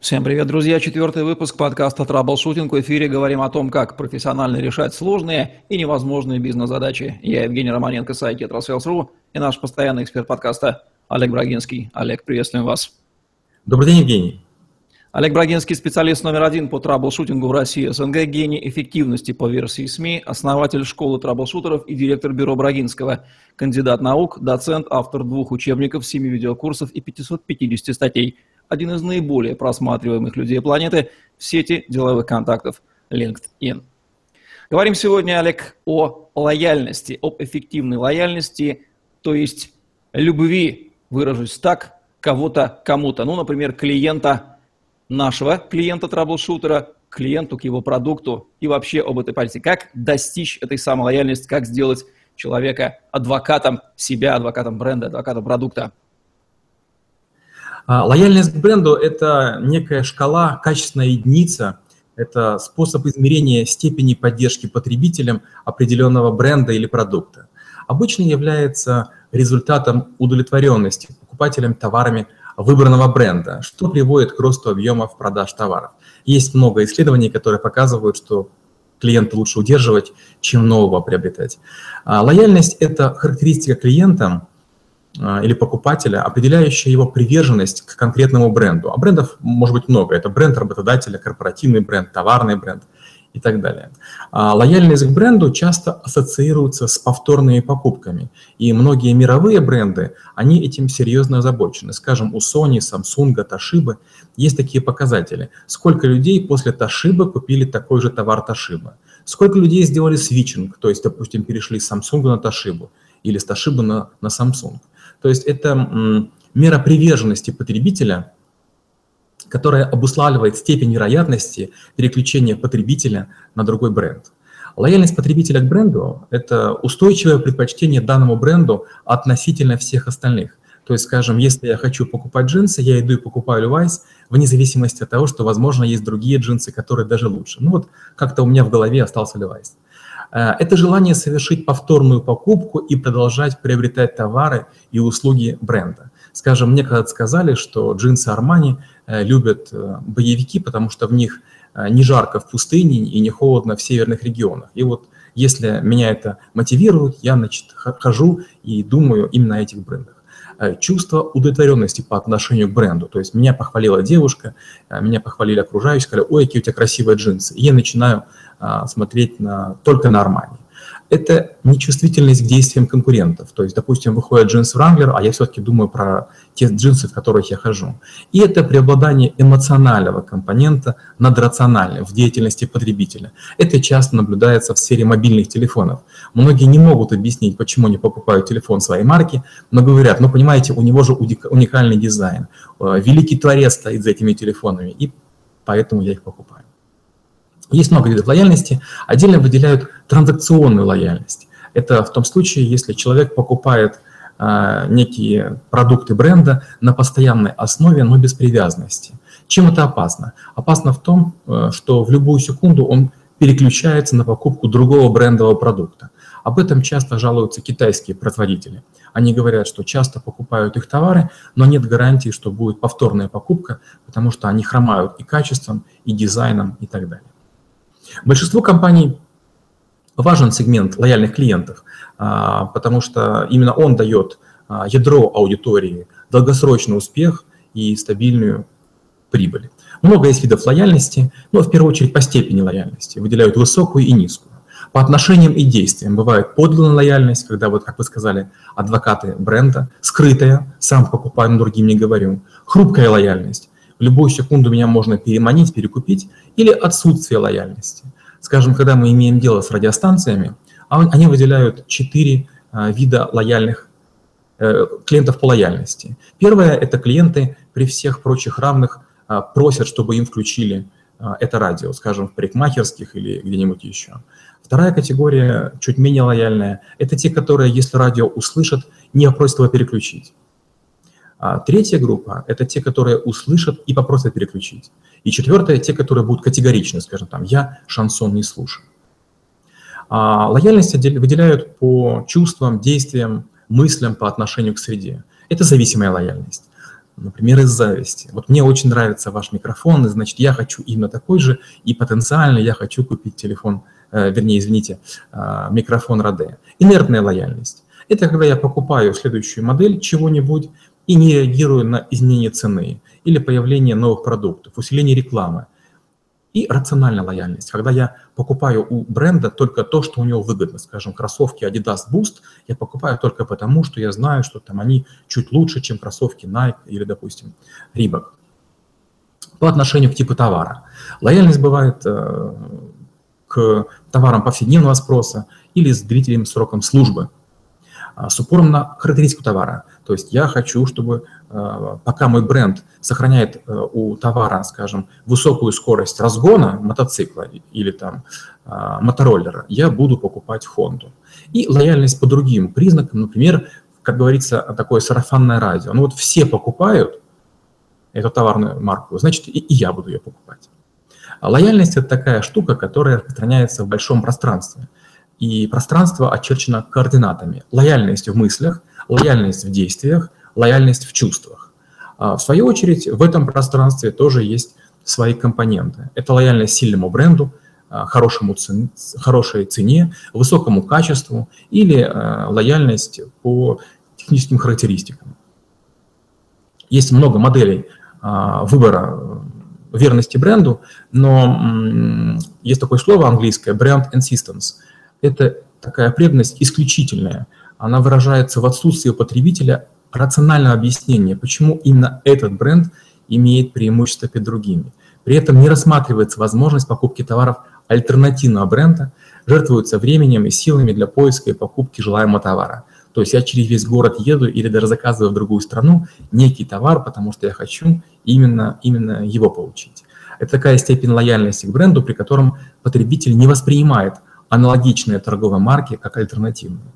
Всем привет, друзья! Четвертый выпуск подкаста «Troubleshooting». В эфире говорим о том, как профессионально решать сложные и невозможные бизнес-задачи. Я Евгений Романенко, сайт «Тетрасселс.ру» и наш постоянный эксперт подкаста Олег Брагинский. Олег, приветствуем вас. Добрый день, Евгений. Олег Брагинский, специалист номер один по troubleshooting у в России, СНГ, гений эффективности по версии СМИ, основатель школы troubleshooter ов и директор бюро Брагинского, кандидат наук, доцент, автор двух учебников, семи видеокурсов и 550 статей – один из наиболее просматриваемых людей планеты в сети деловых контактов LinkedIn. Говорим сегодня, Олег, о лояльности, об эффективной лояльности, то есть любви, выражусь так, кого-то кому-то. Ну, например, клиента нашего, клиента траблшутера, клиенту к его продукту и вообще об этой политике. Как достичь этой самой лояльности, как сделать человека адвокатом себя, адвокатом бренда, адвокатом продукта. А, лояльность к бренду – это некая шкала, качественная единица, это способ измерения степени поддержки потребителям определенного бренда или продукта. Обычно является результатом удовлетворенности покупателям товарами выбранного бренда, что приводит к росту объемов продаж товаров. Есть много исследований, которые показывают, что клиента лучше удерживать, чем нового приобретать. А, лояльность – это характеристика клиента, а, или покупателя, определяющая его приверженность к конкретному бренду. А брендов может быть много. Это бренд работодателя, корпоративный бренд, товарный бренд и так далее. А лояльность к бренду часто ассоциируется с повторными покупками. И многие мировые бренды, они этим серьезно озабочены. Скажем, у Sony, Samsung, Toshiba есть такие показатели. Сколько людей после Toshiba купили такой же товар Toshiba? Сколько людей сделали свитчинг, то есть, допустим, перешли с Samsung на Toshiba или с Toshiba на, на Samsung? То есть это мера приверженности потребителя, которая обуславливает степень вероятности переключения потребителя на другой бренд. Лояльность потребителя к бренду – это устойчивое предпочтение данному бренду относительно всех остальных. То есть, скажем, если я хочу покупать джинсы, я иду и покупаю Levi's, вне зависимости от того, что, возможно, есть другие джинсы, которые даже лучше. Ну вот как-то у меня в голове остался Levi's. Э, это желание совершить повторную покупку и продолжать приобретать товары и услуги бренда. Скажем, мне когда-то сказали, что джинсы Armani э, любят э, боевики, потому что в них не жарко в пустыне и не холодно в северных регионах. И вот если меня это мотивирует, я значит, хожу и думаю именно о этих брендах чувство удовлетворенности по отношению к бренду. То есть меня похвалила девушка, меня похвалили окружающие, сказали, ой, какие у тебя красивые джинсы. И я начинаю смотреть на, только на Армани. Это нечувствительность к действиям конкурентов. То есть, допустим, выходит джинс Wrangler, а я все-таки думаю про те джинсы, в которых я хожу. И это преобладание эмоционального компонента над рациональным в деятельности потребителя. Это часто наблюдается в сфере мобильных телефонов. Многие не могут объяснить, почему они покупают телефон своей марки, но говорят, ну, понимаете, у него же уникальный дизайн. Э, великий творец стоит за этими телефонами, и поэтому я их покупаю. Есть много видов лояльности. Отдельно выделяют транзакционную лояльность. Это в том случае, если человек покупает э, некие продукты бренда на постоянной основе, но без привязанности. Чем это опасно? Опасно в том, э, что в любую секунду он переключается на покупку другого брендового продукта. Об этом часто жалуются китайские производители. Они говорят, что часто покупают их товары, но нет гарантии, что будет повторная покупка, потому что они хромают и качеством, и дизайном, и так далее. Большинству компаний важен сегмент лояльных клиентов, а, потому что именно он дает а, ядро аудитории, долгосрочный успех и стабильную прибыль. Много есть видов лояльности, но в первую очередь по степени лояльности. Выделяют высокую и низкую. По отношениям и действиям бывает подлинная лояльность, когда, вот, как вы сказали, адвокаты бренда, скрытая, сам покупаю, но другим не говорю, хрупкая лояльность, в любую секунду меня можно переманить, перекупить, или отсутствие лояльности. Скажем, когда мы имеем дело с радиостанциями, а они выделяют четыре а, вида лояльных э, клиентов по лояльности. Первое – это клиенты при всех прочих равных а, просят, чтобы им включили это радио, скажем, в парикмахерских или где-нибудь еще. Вторая категория, чуть менее лояльная, это те, которые, если радио услышат, не просят его переключить. А третья группа – это те, которые услышат и попросят переключить. И четвертая – те, которые будут категоричны, скажем там, я шансон не слушаю. А лояльность выделяют по чувствам, действиям, мыслям по отношению к среде. Это зависимая лояльность. например, из зависти. Вот мне очень нравится ваш микрофон, и значит, я хочу именно такой же, и потенциально я хочу купить телефон, э, вернее, извините, э, микрофон Роде. Инертная лояльность. Это когда я покупаю следующую модель чего-нибудь и не реагирую на изменение цены или появление новых продуктов, усиление рекламы. И рациональная лояльность, когда я покупаю у бренда только то, что у него выгодно, скажем, кроссовки Adidas Boost, я покупаю только потому, что я знаю, что там они чуть лучше, чем кроссовки Nike или, допустим, Reebok. По отношению к типу товара. Лояльность бывает э, к товарам повседневного спроса или с длительным сроком службы. А, с упором на характеристику товара. То есть я хочу, чтобы а, пока мой бренд сохраняет э, у товара, скажем, высокую скорость разгона мотоцикла или там а, мотороллера, я буду покупать Honda. И лояльность по другим признакам, например, как говорится, такое сарафанное радио. Ну вот все покупают эту товарную марку, значит и, и я буду ее покупать. лояльность – это такая штука, которая распространяется в большом пространстве и пространство очерчено координатами. Лояльность в мыслях, лояльность в действиях, лояльность в чувствах. А в свою очередь, в этом пространстве тоже есть свои компоненты. Это лояльность сильному бренду, а, хорошему цен, хорошей цене, высокому качеству или а, лояльность по техническим характеристикам. Есть много моделей выбора верности бренду, но есть такое слово английское brand insistence – это такая преданность исключительная. Она выражается в отсутствии у потребителя рационального объяснения, почему именно этот бренд имеет преимущество перед другими. При этом не рассматривается возможность покупки товаров альтернативного бренда, жертвуются временем и силами для поиска и покупки желаемого товара. То есть я через весь город еду или даже заказываю в другую страну некий товар, потому что я хочу именно, именно его получить. Это такая степень лояльности к бренду, при котором потребитель не воспринимает аналогичные торговой марки как альтернативные.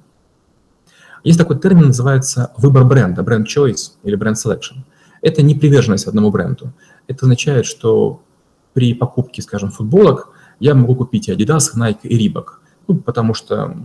Есть такой термин, называется выбор бренда, бренд choice или бренд selection. Это не приверженность одному бренду. Это означает, что при покупке, скажем, футболок я могу купить и Adidas, Nike и Reebok. Ну, потому что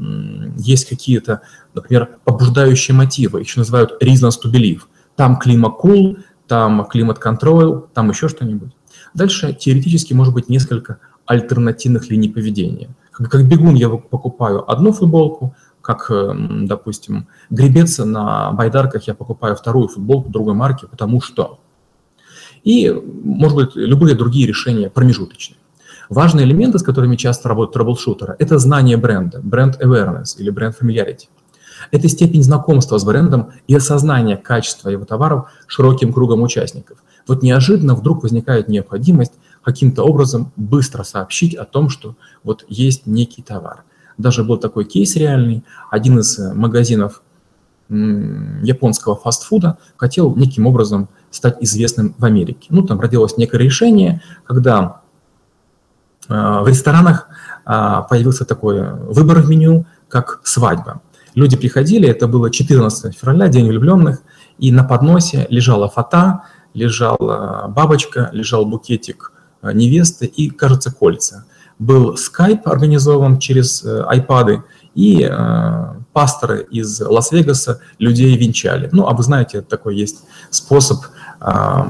есть какие-то, например, побуждающие мотивы, еще называют reasons to believe. Там климат cool, там климат control, там еще что-нибудь. Дальше теоретически может быть несколько альтернативных линий поведения – как бегун я покупаю одну футболку, как, эм, допустим, гребец на байдарках я покупаю вторую футболку другой марки, потому что. И, может быть, любые другие решения промежуточные. Важные элементы, с которыми часто работают трэблшутеры, это знание бренда, бренд awareness или бренд familiarity. Это степень знакомства с брендом и осознание качества его товаров широким кругом участников. Вот неожиданно вдруг возникает необходимость каким-то образом быстро сообщить о том, что вот есть некий товар. Даже был такой кейс реальный. Один из э, магазинов японского фастфуда хотел неким образом стать известным в Америке. Ну, там родилось некое решение, когда э, в ресторанах э, появился такой выбор в меню, как свадьба. Люди приходили, это было 14 февраля, День влюбленных, и на подносе лежала фата, лежала бабочка, лежал букетик Э, невесты и, кажется, кольца. Был скайп организован через э, айпады, и э, пасторы из Лас-Вегаса людей венчали. Ну, а вы знаете, такой есть способ, э,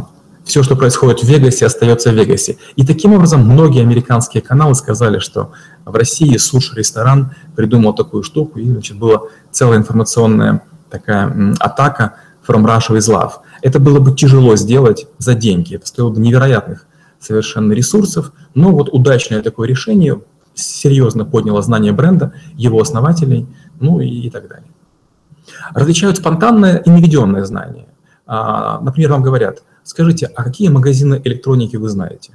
все, что происходит в Вегасе, остается в Вегасе. И таким образом многие американские каналы сказали, что в России суши-ресторан придумал такую штуку, и значит, была целая информационная такая атака from Russia with Love. Это было бы тяжело сделать за деньги, это стоило бы невероятных совершенно ресурсов, но вот удачное такое решение серьезно подняло знание бренда, его основателей, ну и, и так далее. Различают спонтанное и наведенное знание. А, например, вам говорят, скажите, а какие магазины электроники вы знаете?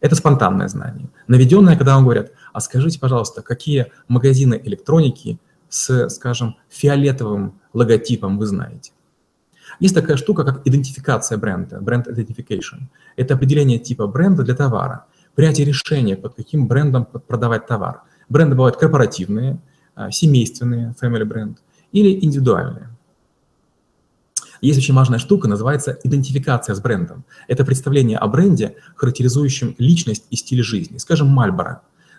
Это спонтанное знание. Наведенное, когда вам говорят, а скажите, пожалуйста, какие магазины электроники с, скажем, фиолетовым логотипом вы знаете? Есть такая штука, как идентификация бренда, бренд identification. Это определение типа бренда для товара, принятие решения, под каким брендом продавать товар. Бренды бывают корпоративные, а, семейственные, family бренд, или индивидуальные. Есть очень важная штука, называется идентификация с брендом. Это представление о бренде, характеризующем личность и стиль жизни. Скажем, Marlboro.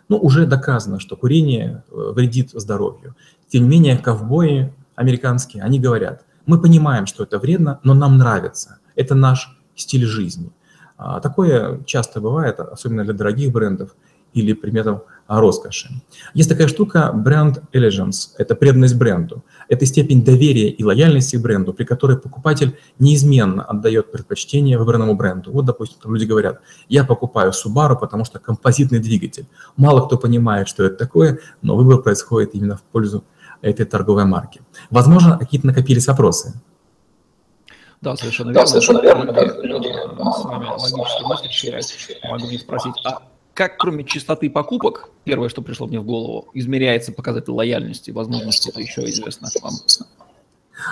Ну, уже доказано, что курение э, вредит здоровью. Тем не менее, ковбои американские, они говорят – Мы понимаем, что это вредно, но нам нравится. Это наш стиль жизни. А, такое часто бывает, особенно для дорогих брендов или предметов роскоши. Есть такая штука бренд allegiance, это преданность бренду. Это степень доверия и лояльности к бренду, при которой покупатель неизменно отдает предпочтение выбранному бренду. Вот, допустим, там люди говорят, я покупаю Subaru, потому что композитный двигатель. Мало кто понимает, что это такое, но выбор происходит именно в пользу этой торговой марки. Возможно, какие-то накопились вопросы. Да, совершенно верно. Да, совершенно верно. Люди, люди с вами логически мыслящие могу не спросить, а как кроме частоты покупок, первое, что пришло мне в голову, измеряется показатель лояльности? Возможно, что-то еще известно вам.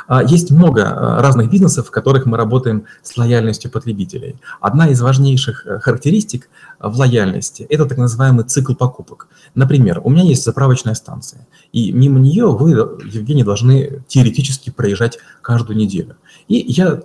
А, есть много а, разных бизнесов, в которых мы работаем с лояльностью потребителей. Одна из важнейших э, характеристик в лояльности – это так называемый цикл покупок. Например, у меня есть заправочная станция, и мимо нее вы, Евгений, должны теоретически проезжать каждую неделю. И я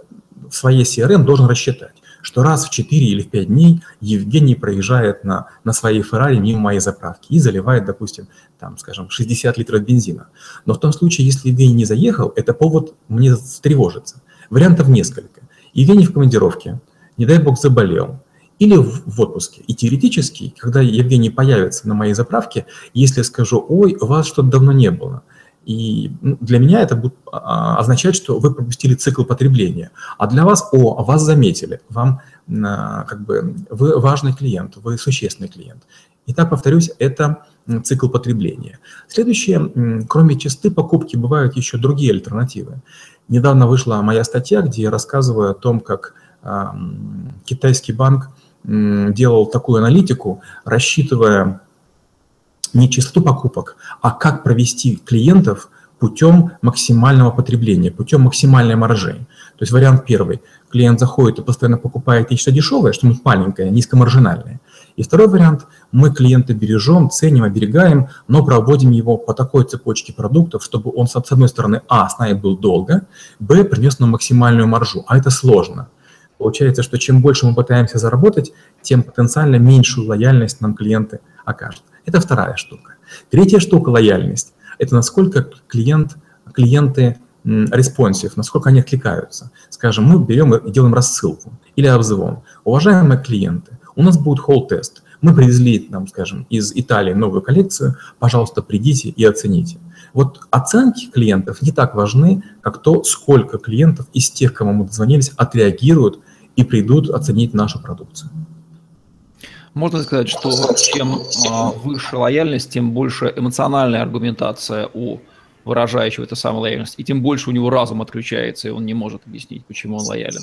в своей CRM должен рассчитать, что раз в 4 или в 5 дней Евгений проезжает на, на своей Феррари мимо моей заправки и заливает, допустим, там, скажем, 60 литров бензина. Но в том случае, если Евгений не заехал, это повод мне встревожиться. Вариантов несколько. Евгений в командировке, не дай бог заболел, или в отпуске. И теоретически, когда Евгений появится на моей заправке, если скажу, ой, вас что-то давно не было – и ну, для меня это будет а, означать, что вы пропустили цикл потребления. А для вас, о, вас заметили, вам а, как бы вы важный клиент, вы существенный клиент. Итак, повторюсь, это цикл потребления. Следующее, кроме частоты покупки, бывают еще другие альтернативы. Недавно вышла моя статья, где я рассказываю о том, как э, китайский банк делал такую аналитику, рассчитывая не частоту покупок, а как провести клиентов путем максимального потребления, путем максимальной маржи. То есть вариант первый. Клиент заходит и постоянно покупает нечто дешевое, что-нибудь маленькое, низкомаржинальное. И второй вариант. Мы клиента бережем, ценим, оберегаем, но проводим его по такой цепочке продуктов, чтобы он, с одной стороны, а, с нами был долго, б, принес нам максимальную маржу. А это сложно. Получается, что чем больше мы пытаемся заработать, тем потенциально меньшую лояльность нам клиенты окажут. Это вторая штука. Третья штука – лояльность. Это насколько клиент, клиенты responsive, насколько они откликаются. Скажем, мы берем и делаем рассылку или обзвон. Уважаемые клиенты, у нас будет hall test. Мы привезли, там, скажем, из Италии новую коллекцию, пожалуйста, придите и оцените. Вот оценки клиентов не так важны, как то, сколько клиентов из тех, кому мы дозвонились, отреагируют и придут оценить нашу продукцию. Можно сказать, что чем а, выше лояльность, тем больше эмоциональная аргументация у выражающего эту самую лояльность, и тем больше у него разум отключается, и он не может объяснить, почему он лоялен.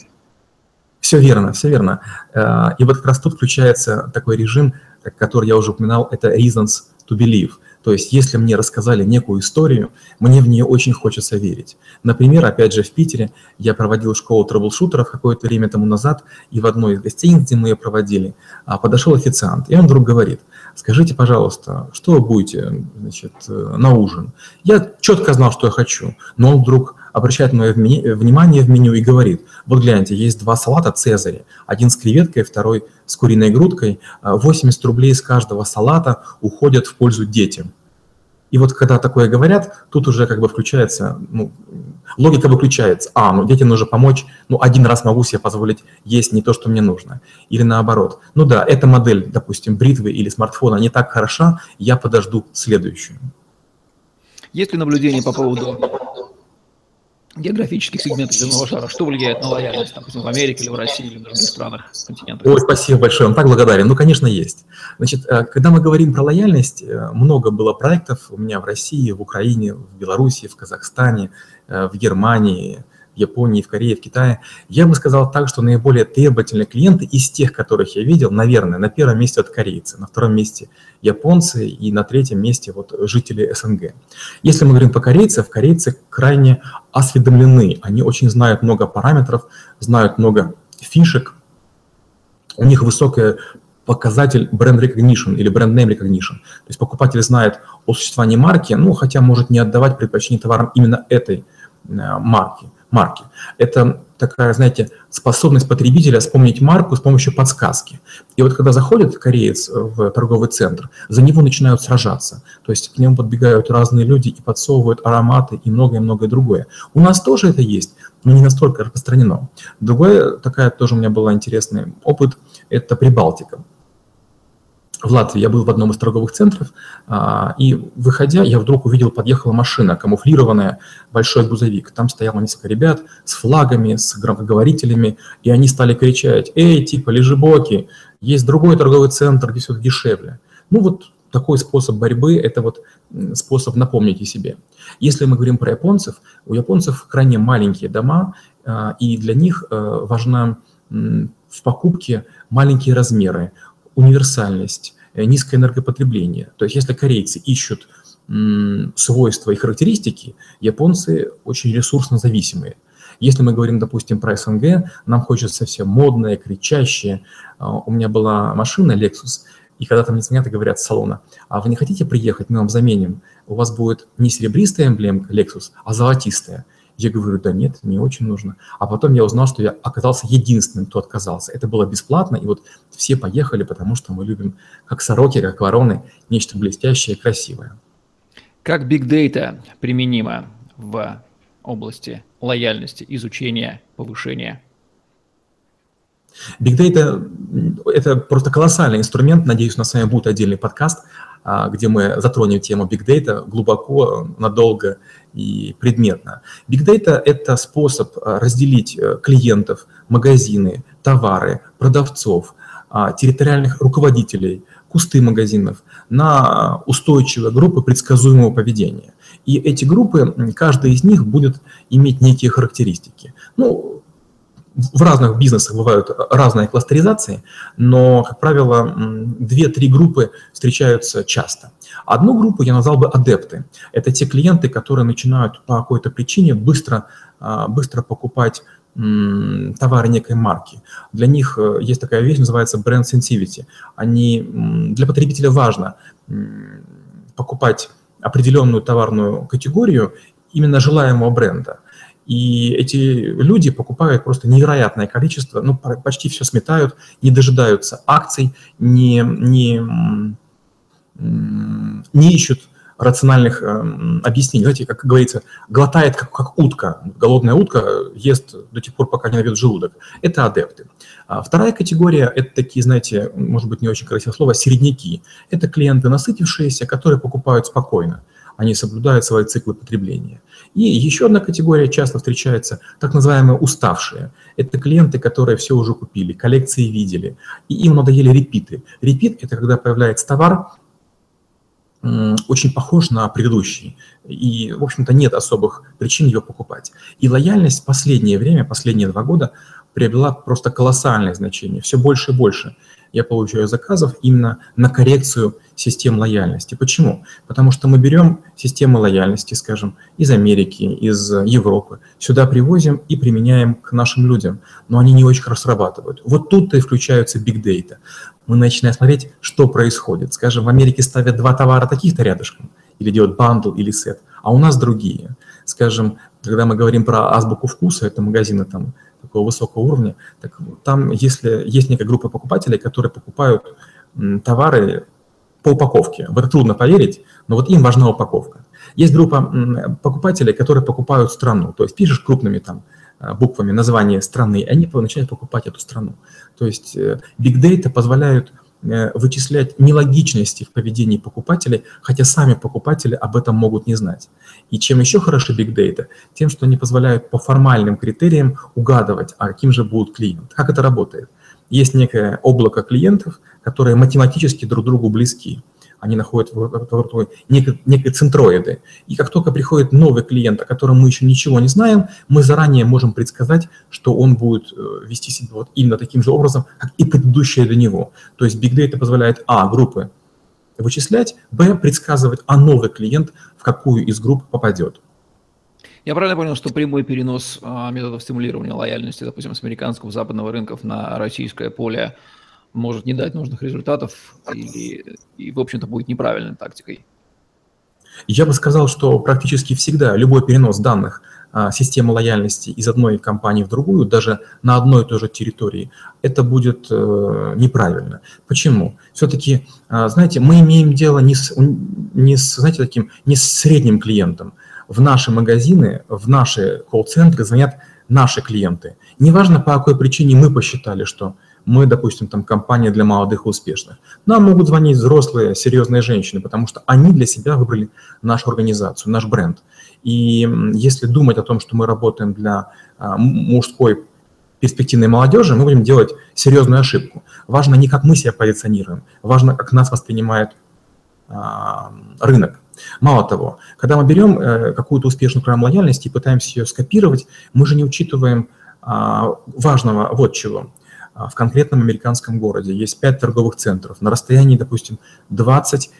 Все верно, все верно. Э, и вот как раз тут включается такой режим, который я уже упоминал, это reasons to believe – то есть, если мне рассказали некую историю, мне в нее очень хочется верить. Например, опять же, в Питере я проводил школу трэблшутеров какое-то время тому назад, и в одной из гостиниц, где мы ее проводили, а, подошел официант, и он вдруг говорит, скажите, пожалуйста, что вы будете значит, э, на ужин? Я четко знал, что я хочу, но он вдруг обращает мое внимание в меню и говорит, вот гляньте, есть два салата «Цезаря», один с креветкой, второй с куриной грудкой, 80 рублей из каждого салата уходят в пользу детям. И вот когда такое говорят, тут уже как бы включается, ну, логика выключается. А, ну детям нужно помочь, ну один раз могу себе позволить есть не то, что мне нужно. Или наоборот. Ну да, эта модель, допустим, бритвы или смартфона не так хороша, я подожду следующую. Есть ли наблюдение по поводу географических сегментов земного шара, что влияет на лояльность, допустим, в Америке или в России или в других странах континента? Ой, спасибо большое, он так благодарен. Ну, конечно, есть. Значит, э, когда мы говорим про лояльность, э, много было проектов у меня в России, в Украине, в Беларуси, в Казахстане, в Германии, в Японии, в Корее, в Китае. Я бы сказал так, что наиболее требовательные клиенты из тех, которых я видел, наверное, на первом месте от корейцы, на втором месте японцы и на третьем месте вот жители СНГ. Если мы говорим по корейцам, корейцы крайне осведомлены, они очень знают много параметров, знают много фишек, у них высокая показатель бренд recognition или бренд name recognition. То есть покупатель знает о существовании марки, ну, хотя может не отдавать предпочтение товарам именно этой э, марки марки. Это такая, знаете, способность потребителя вспомнить марку с помощью подсказки. И вот когда заходит кореец в торговый центр, за него начинают сражаться. То есть к нему подбегают разные люди и подсовывают ароматы и многое-многое другое. У нас тоже это есть, но не настолько распространено. Другое, такая тоже у меня был интересный опыт, это Прибалтика в Латвии я был в одном из торговых центров, а, и выходя, я вдруг увидел, подъехала машина, камуфлированная, большой грузовик. Там стояло несколько ребят с флагами, с громкоговорителями, и они стали кричать, «Эй, типа, лежебоки, есть другой торговый центр, где все дешевле». Ну вот такой способ борьбы – это вот способ напомнить о себе. Если мы говорим про японцев, у японцев крайне маленькие дома, а, и для них э, важна в покупке маленькие размеры универсальность, э, низкое энергопотребление. То есть если корейцы ищут свойства и характеристики, японцы очень ресурсно зависимые. Если мы говорим, допустим, про СНГ, нам хочется все модное, кричащее. А, у меня была машина Lexus, и когда там звонят и говорят с салона, а вы не хотите приехать, мы вам заменим, у вас будет не серебристая эмблемка Lexus, а золотистая. Я говорю, да нет, не очень нужно. А потом я узнал, что я оказался единственным, кто отказался. Это было бесплатно, и вот все поехали, потому что мы любим, как сороки, как вороны, нечто блестящее и красивое. Как Big Data применимо в области лояльности, изучения, повышения? Big Data – это просто колоссальный инструмент. Надеюсь, у нас с вами будет отдельный подкаст где мы затронем тему Big Data глубоко, надолго и предметно. Big Data – это способ а, разделить э, клиентов, магазины, товары, продавцов, а, территориальных руководителей, кусты магазинов на устойчивые группы предсказуемого поведения. И эти группы, каждая из них будет иметь некие характеристики. Ну, в разных бизнесах бывают разные кластеризации, но, как правило, две-три группы встречаются часто. Одну группу я назвал бы адепты. Это те клиенты, которые начинают по какой-то причине быстро, а, быстро покупать товары некой марки. Для них э, есть такая вещь, называется бренд sensitivity. Они, для потребителя важно покупать определенную товарную категорию именно желаемого бренда. И эти люди покупают просто невероятное количество, ну, почти все сметают, не дожидаются акций, не, не, не ищут рациональных э, объяснений. Знаете, как говорится, глотает как, как утка. Голодная утка ест до тех пор, пока не набьет желудок. Это адепты. А вторая категория – это такие, знаете, может быть, не очень красивое слово, середняки. Это клиенты насытившиеся, которые покупают спокойно они соблюдают свои циклы потребления. И еще одна категория часто встречается, так называемые уставшие. Это клиенты, которые все уже купили, коллекции видели, и им надоели репиты. Репит – это когда появляется товар, очень похож на предыдущий. И, в общем-то, нет особых причин его покупать. И лояльность в последнее время, последние два года, приобрела просто колоссальное значение, все больше и больше я получаю заказов именно на коррекцию систем лояльности. Почему? Потому что мы берем системы лояльности, скажем, из Америки, из Европы, сюда привозим и применяем к нашим людям, но они не очень хорошо срабатывают. Вот тут-то и включаются big data. Мы начинаем смотреть, что происходит. Скажем, в Америке ставят два товара таких-то рядышком, или делают бандл или сет, а у нас другие. Скажем, когда мы говорим про азбуку вкуса, это магазины там такого высокого уровня, так там, если есть некая группа покупателей, которые покупают товары по упаковке, в это трудно поверить, но вот им важна упаковка. Есть группа покупателей, которые покупают страну, то есть пишешь крупными там э, буквами название страны, и они начинают покупать эту страну. То есть э, big data позволяют вычислять нелогичности в поведении покупателей, хотя сами покупатели об этом могут не знать. И чем еще хороши Big Data? Тем, что они позволяют по формальным критериям угадывать, а каким же будет клиент. Как это работает? Есть некое облако клиентов, которые математически друг другу близки они находят некие, некие центроиды. И как только приходит новый клиент, о котором мы еще ничего не знаем, мы заранее можем предсказать, что он будет э, вести себя вот именно таким же образом, как и предыдущие до него. То есть Big Data позволяет, а, группы вычислять, б, предсказывать, а новый клиент в какую из групп попадет. Я правильно понял, что прямой перенос а, методов стимулирования лояльности, допустим, с американского западного рынков на российское поле – может не дать нужных результатов и, и в общем-то, будет неправильной тактикой? Я бы сказал, что практически всегда любой перенос данных а, систему лояльности из одной компании в другую, даже на одной и той же территории, это будет э, неправильно. Почему? Все-таки, а, знаете, мы имеем дело не с, не с, знаете, таким, не с средним клиентом. В наши магазины, в наши колл-центры звонят наши клиенты. Неважно, по какой причине мы посчитали, что мы, допустим, там компания для молодых и успешных. Нам могут звонить взрослые, серьезные женщины, потому что они для себя выбрали нашу организацию, наш бренд. И если думать о том, что мы работаем для а, мужской перспективной молодежи, мы будем делать серьезную ошибку. Важно не как мы себя позиционируем, важно, как нас воспринимает а, рынок. Мало того, когда мы берем э, какую-то успешную программу лояльности и пытаемся ее скопировать, мы же не учитываем а, важного вот чего. В конкретном американском городе. Есть 5 торговых центров. На расстоянии, допустим, 20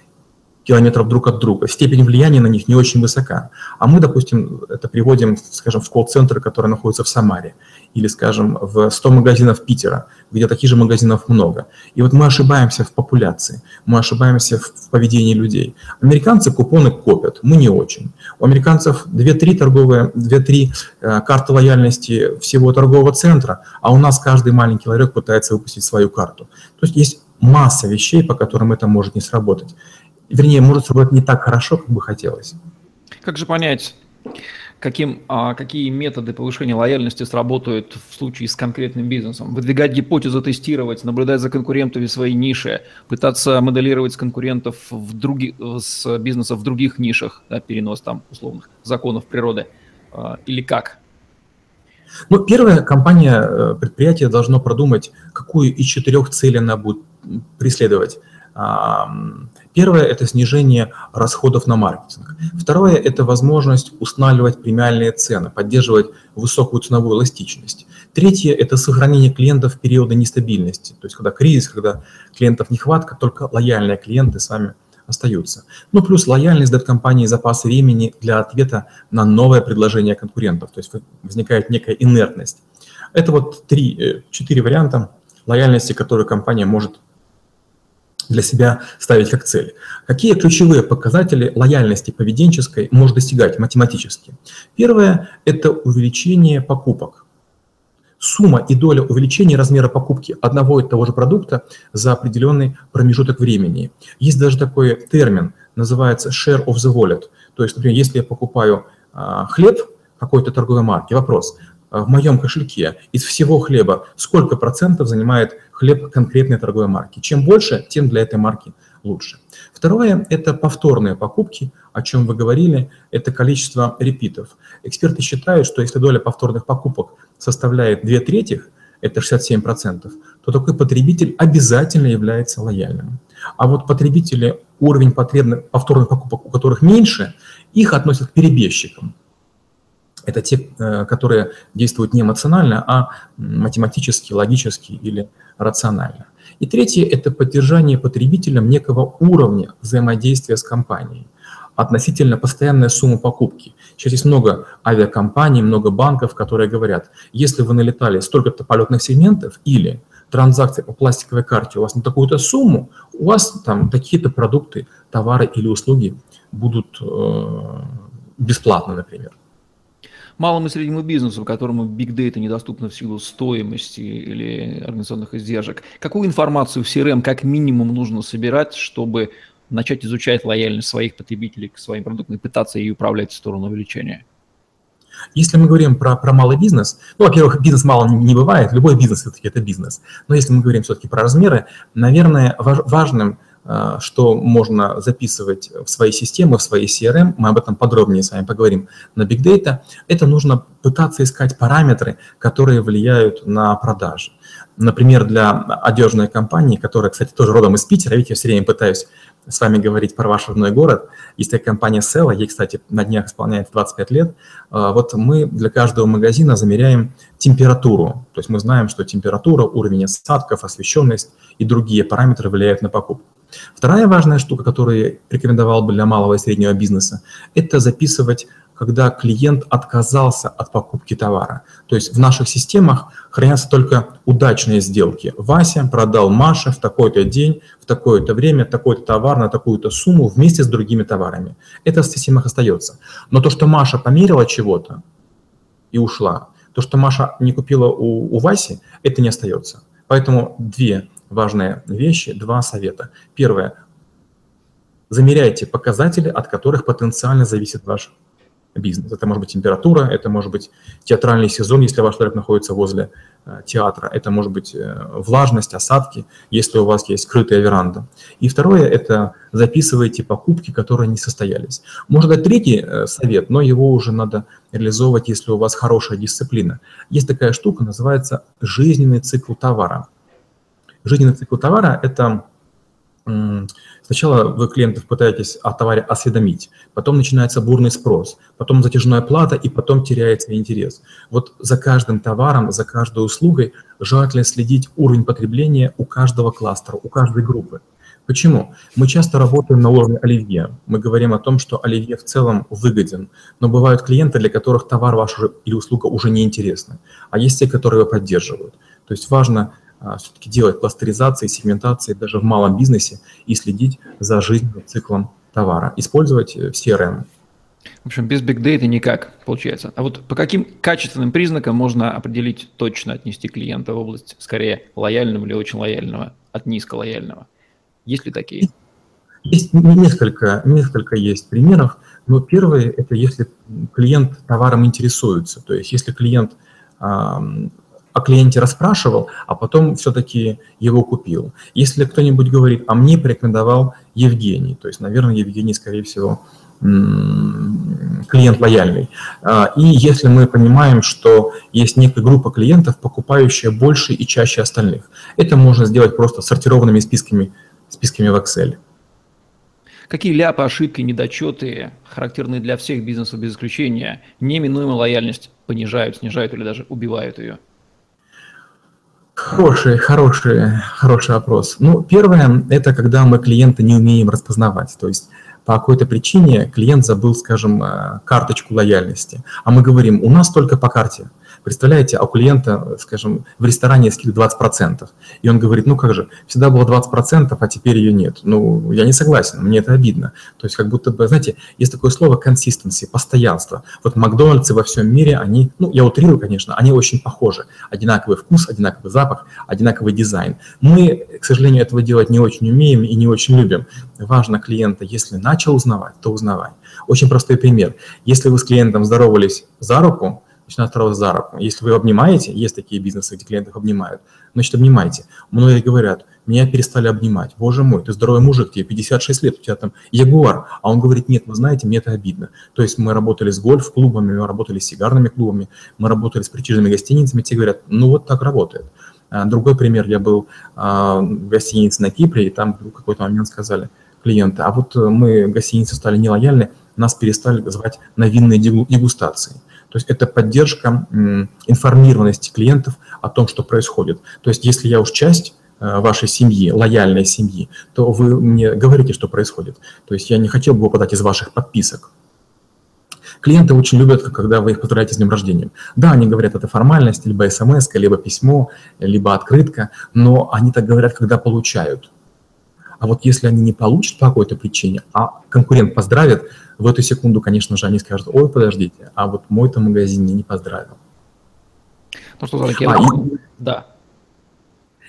километров друг от друга. Степень влияния на них не очень высока. А мы, допустим, это приводим, скажем, в колл-центры, которые находятся в Самаре, или, скажем, в 100 магазинов Питера, где таких же магазинов много. И вот мы ошибаемся в популяции, мы ошибаемся в поведении людей. Американцы купоны копят, мы не очень. У американцев 2-3 торговые, 2-3 э, карты лояльности всего торгового центра, а у нас каждый маленький ларек пытается выпустить свою карту. То есть есть масса вещей, по которым это может не сработать вернее, может сработать не так хорошо, как бы хотелось. Как же понять, каким, а, какие методы повышения лояльности сработают в случае с конкретным бизнесом? Выдвигать гипотезы, тестировать, наблюдать за конкурентами в своей нише, пытаться моделировать конкурентов в други, с бизнесов в других нишах, да, перенос там условных законов природы, а, или как? Ну, первая компания, э, предприятие должно продумать, какую из четырех целей она будет преследовать. Первое – это снижение расходов на маркетинг. Второе – это возможность устанавливать премиальные цены, поддерживать высокую ценовую эластичность. Третье – это сохранение клиентов в периоды нестабильности. То есть, когда кризис, когда клиентов нехватка, только лояльные клиенты с вами остаются. Ну, плюс лояльность дает компании запас времени для ответа на новое предложение конкурентов. То есть возникает некая инертность. Это вот три, э, четыре варианта лояльности, которые компания может для себя ставить как цель. Какие ключевые показатели лояльности поведенческой может достигать математически? Первое – это увеличение покупок. Сумма и доля увеличения размера покупки одного и того же продукта за определенный промежуток времени. Есть даже такой термин, называется share of the wallet. То есть, например, если я покупаю а, хлеб какой-то торговой марки, вопрос, а, в моем кошельке из всего хлеба сколько процентов занимает хлеб конкретной торговой марки. Чем больше, тем для этой марки лучше. Второе – это повторные покупки, о чем вы говорили, это количество репитов. Эксперты считают, что если доля повторных покупок составляет 2 трети, это 67%, то такой потребитель обязательно является лояльным. А вот потребители, уровень потребных, повторных покупок, у которых меньше, их относят к перебежчикам. Это те, э, которые действуют не эмоционально, а математически, логически или рационально. И третье – это поддержание потребителям некого уровня взаимодействия с компанией относительно постоянная сумма покупки. Сейчас есть много авиакомпаний, много банков, которые говорят, если вы налетали столько-то полетных сегментов или транзакции по пластиковой карте у вас на такую-то сумму, у вас там такие-то продукты, товары или услуги будут э, бесплатно, например малому и среднему бизнесу, которому Big Data недоступно в силу стоимости или организационных издержек, какую информацию в CRM как минимум нужно собирать, чтобы начать изучать лояльность своих потребителей к своим продуктам и пытаться ее управлять в сторону увеличения? Если мы говорим про, про малый бизнес, ну, во-первых, бизнес мало не бывает, любой бизнес все-таки это бизнес. Но если мы говорим все-таки про размеры, наверное, важ, важным что можно записывать в свои системы, в свои CRM, мы об этом подробнее с вами поговорим на Big Data, это нужно пытаться искать параметры, которые влияют на продажи. Например, для одежной компании, которая, кстати, тоже родом из Питера, видите, я все время пытаюсь с вами говорить про ваш родной город. Есть такая компания Sella, ей, кстати, на днях исполняется 25 лет. Э, вот мы для каждого магазина замеряем температуру. То есть мы знаем, что температура, уровень осадков, освещенность и другие параметры влияют на покупку. Вторая важная штука, которую я рекомендовал бы для малого и среднего бизнеса, это записывать, когда клиент отказался от покупки товара. То есть в наших системах хранятся только удачные сделки. Вася продал Маше в такой-то день, в такое-то время, такой-то товар на такую-то сумму вместе с другими товарами. Это в системах остается. Но то, что Маша померила чего-то, и ушла. То, что Маша не купила у, у Васи, это не остается. Поэтому две важные вещи, два совета. Первое. Замеряйте показатели, от которых потенциально зависит ваш бизнес. Это может быть температура, это может быть театральный сезон, если ваш проект находится возле э, театра, это может быть э, влажность, осадки, если у вас есть скрытая веранда. И второе – это записывайте покупки, которые не состоялись. Может дать третий э, совет, но его уже надо реализовывать, если у вас хорошая дисциплина. Есть такая штука, называется жизненный цикл товара. Жизненный цикл товара – это Сначала вы клиентов пытаетесь о товаре осведомить, потом начинается бурный спрос, потом затяжная плата и потом теряется интерес. Вот за каждым товаром, за каждой услугой желательно следить уровень потребления у каждого кластера, у каждой группы. Почему? Мы часто работаем на уровне оливье. Мы говорим о том, что оливье в целом выгоден, но бывают клиенты, для которых товар ваш или услуга уже не интересны, а есть те, которые его поддерживают. То есть важно все-таки делать кластеризации, сегментации даже в малом бизнесе и следить за жизненным циклом товара, использовать э, CRM. В общем, без big data никак получается. А вот по каким качественным признакам можно определить, точно отнести клиента в область скорее лояльного или очень лояльного от низколояльного? Есть ли такие? Есть несколько, несколько есть примеров, но первое – это если клиент товаром интересуется. То есть если клиент о клиенте расспрашивал, а потом все-таки его купил. Если кто-нибудь говорит, а мне порекомендовал Евгений, то есть, наверное, Евгений, скорее всего, клиент лояльный. А, и если мы понимаем, что есть некая группа клиентов, покупающая больше и чаще остальных, это можно сделать просто сортированными списками, списками в Excel. Какие ляпы, ошибки, недочеты, характерные для всех бизнесов без исключения, неминуемо лояльность понижают, снижают или даже убивают ее? Хороший, хороший, хороший вопрос. Ну, первое – это когда мы клиента не умеем распознавать. То есть по какой-то причине клиент забыл, скажем, э, карточку лояльности. А мы говорим, у нас только по карте – Представляете, а у клиента, скажем, в ресторане скидка 20%. И он говорит, ну как же, всегда было 20%, а теперь ее нет. Ну, я не согласен, мне это обидно. То есть как будто бы, знаете, есть такое слово consistency, постоянство. Вот Макдональдсы во всем мире, они, ну, я утрирую, конечно, они очень похожи. Одинаковый вкус, одинаковый запах, одинаковый дизайн. Мы, к сожалению, этого делать не очень умеем и не очень любим. Важно клиента, если начал узнавать, то узнавай. Очень простой пример. Если вы с клиентом здоровались за руку, начинают второго за руку. Если вы обнимаете, есть такие бизнесы, где клиентов обнимают, значит, обнимайте. Многие говорят, меня перестали обнимать. Боже мой, ты здоровый мужик, тебе 56 лет, у тебя там ягуар. А он говорит, нет, вы знаете, мне это обидно. То есть мы работали с гольф-клубами, мы работали с сигарными клубами, мы работали с притяжными гостиницами, те говорят, ну вот так работает. А, другой пример, я был а, в гостинице на Кипре, и там в какой-то момент сказали клиенты, а вот мы, гостиницы, стали нелояльны, нас перестали звать на винные дегустации. То есть это поддержка информированности клиентов о том, что происходит. То есть если я уж часть э, вашей семьи, лояльной семьи, то вы мне говорите, что происходит. То есть я не хотел бы выпадать из ваших подписок. Клиенты очень любят, когда вы их поздравляете с днем рождения. Да, они говорят, это формальность, либо смс, либо письмо, либо открытка, но они так говорят, когда получают. А вот если они не получат по какой-то причине, а конкурент поздравит, в эту секунду, конечно же, они скажут, ой, подождите, а вот мой-то магазин не поздравил. Ну что, Зарак, а, и... да.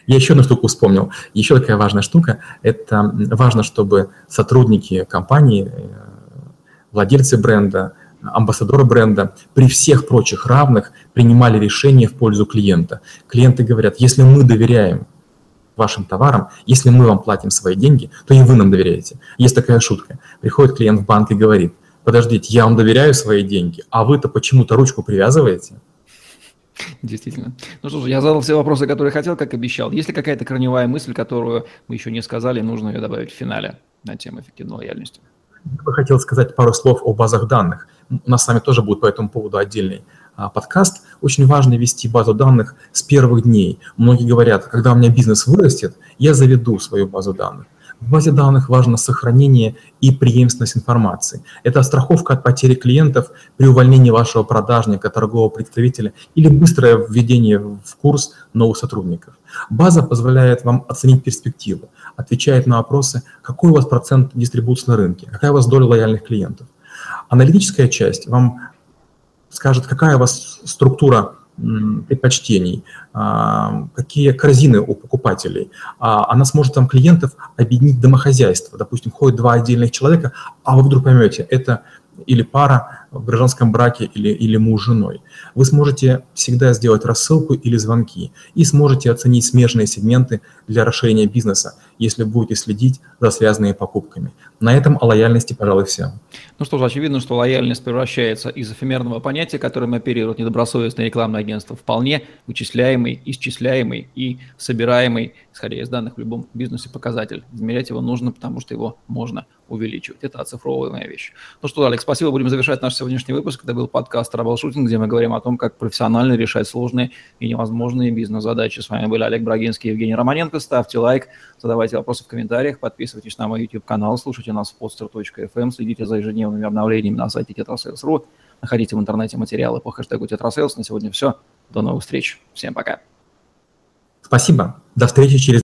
Я еще одну штуку вспомнил. Еще такая важная штука – это важно, чтобы сотрудники компании, э, владельцы бренда, амбассадоры бренда при всех прочих равных принимали решения в пользу клиента. Клиенты говорят, если мы доверяем вашим товарам, если мы вам платим свои деньги, то и вы нам доверяете. Есть такая шутка. Приходит клиент в банк и говорит, подождите, я вам доверяю свои деньги, а вы-то почему-то ручку привязываете. Действительно. Ну что ж, я задал все вопросы, которые хотел, как обещал. Есть ли какая-то корневая мысль, которую мы еще не сказали, нужно ее добавить в финале на тему эффективной лояльности? Я бы хотел сказать пару слов о базах данных. У нас с вами тоже будет по этому поводу отдельный подкаст, очень важно вести базу данных с первых дней. Многие говорят, когда у меня бизнес вырастет, я заведу свою базу данных. В базе данных важно сохранение и преемственность информации. Это страховка от потери клиентов при увольнении вашего продажника, торгового представителя или быстрое введение в курс новых сотрудников. База позволяет вам оценить перспективу, отвечает на вопросы, какой у вас процент дистрибуции на рынке, какая у вас доля лояльных клиентов. Аналитическая часть вам скажет, какая у вас структура предпочтений, а, какие корзины у покупателей. А, она сможет там клиентов объединить домохозяйство. Допустим, ходят два отдельных человека, а вы вдруг поймете, это или пара в гражданском браке, или, или муж с женой. Вы сможете всегда сделать рассылку или звонки и сможете оценить смежные сегменты для расширения бизнеса, если будете следить за связанными покупками. На этом о лояльности, пожалуй, все. Ну что ж, очевидно, что лояльность превращается из эфемерного понятия, которым оперируют недобросовестные рекламные агентства, вполне вычисляемый, исчисляемый и собираемый, исходя из данных в любом бизнесе, показатель. Измерять его нужно, потому что его можно увеличивать. Это оцифровываемая вещь. Ну что, Алекс, спасибо. Будем завершать наш сегодняшний выпуск. Это был подкаст «Траблшутинг», где мы говорим о том, как профессионально решать сложные и невозможные бизнес-задачи. С вами были Олег Брагинский и Евгений Романенко. Ставьте лайк, задавайте вопросы в комментариях, подписывайтесь на мой YouTube-канал, слушайте нас в podster.fm, эм, следите за ежедневными обновлениями на сайте tetrasales.ru, находите в интернете материалы по хэштегу tetrasales. На сегодня все. До новых встреч. Всем пока. Спасибо. До встречи через